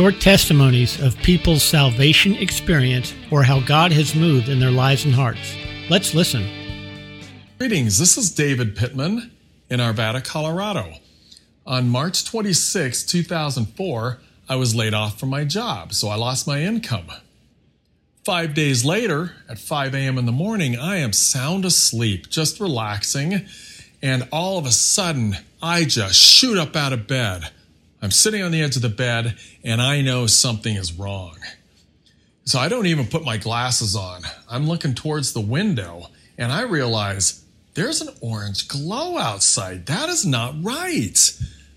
short testimonies of people's salvation experience or how God has moved in their lives and hearts. Let's listen. Greetings, this is David Pittman in Arvada, Colorado. On March 26, 2004, I was laid off from my job, so I lost my income. Five days later, at 5 a.m. in the morning, I am sound asleep, just relaxing, and all of a sudden, I just shoot up out of bed. I'm sitting on the edge of the bed, and I know something is wrong. So I don't even put my glasses on. I'm looking towards the window, and I realize there's an orange glow outside. That is not right.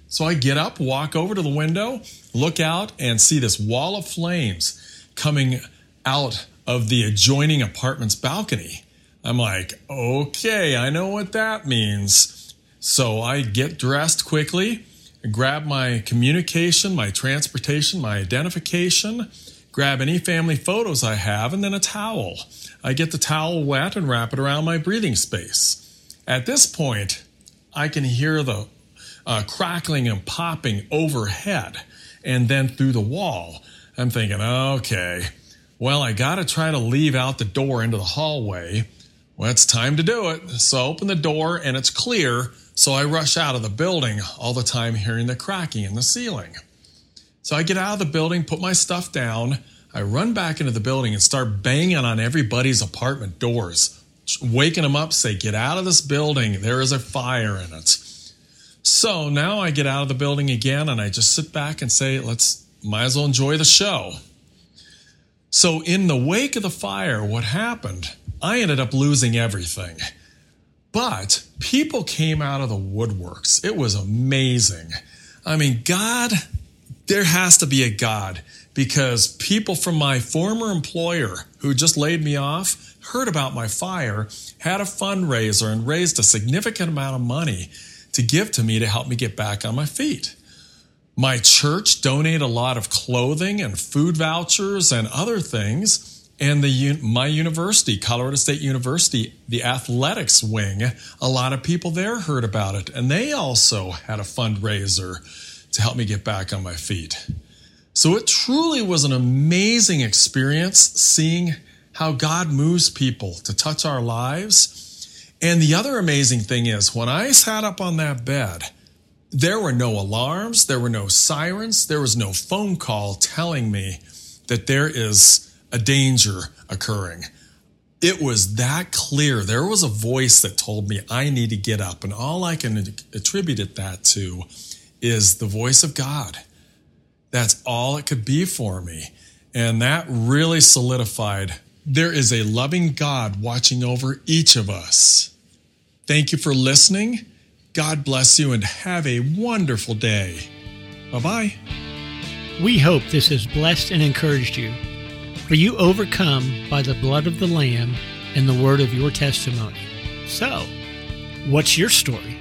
So I get up, walk over to the window, look out, and see this wall of flames coming out of the adjoining apartment's balcony. I'm like, okay, I know what that means. So I get dressed quickly, grab my communication, my transportation, my identification, grab any family photos I have, and then a towel. I get the towel wet and wrap it around my breathing space. At this point, I can hear the uh, crackling and popping overhead and then through the wall. I'm thinking, okay, well, I got to try to leave out the door into the hallway. Well, it's time to do it. So open the door and it's clear. So I rush out of the building, all the time hearing the cracking in the ceiling. So I get out of the building, put my stuff down. I run back into the building and start banging on everybody's apartment doors, waking them up, say, Get out of this building. There is a fire in it. So now I get out of the building again and I just sit back and say, Let's might as well enjoy the show. So, in the wake of the fire, what happened? I ended up losing everything. But people came out of the woodworks. It was amazing. I mean, God, there has to be a God because people from my former employer who just laid me off heard about my fire, had a fundraiser, and raised a significant amount of money to give to me to help me get back on my feet. My church donated a lot of clothing and food vouchers and other things. And the my university, Colorado State University, the athletics wing, a lot of people there heard about it, and they also had a fundraiser to help me get back on my feet. So it truly was an amazing experience seeing how God moves people to touch our lives. And the other amazing thing is when I sat up on that bed, there were no alarms, there were no sirens, there was no phone call telling me that there is a danger occurring. It was that clear. There was a voice that told me I need to get up. And all I can attribute it that to is the voice of God. That's all it could be for me. And that really solidified there is a loving God watching over each of us. Thank you for listening. God bless you and have a wonderful day. Bye bye. We hope this has blessed and encouraged you. For you overcome by the blood of the Lamb and the word of your testimony. So, what's your story?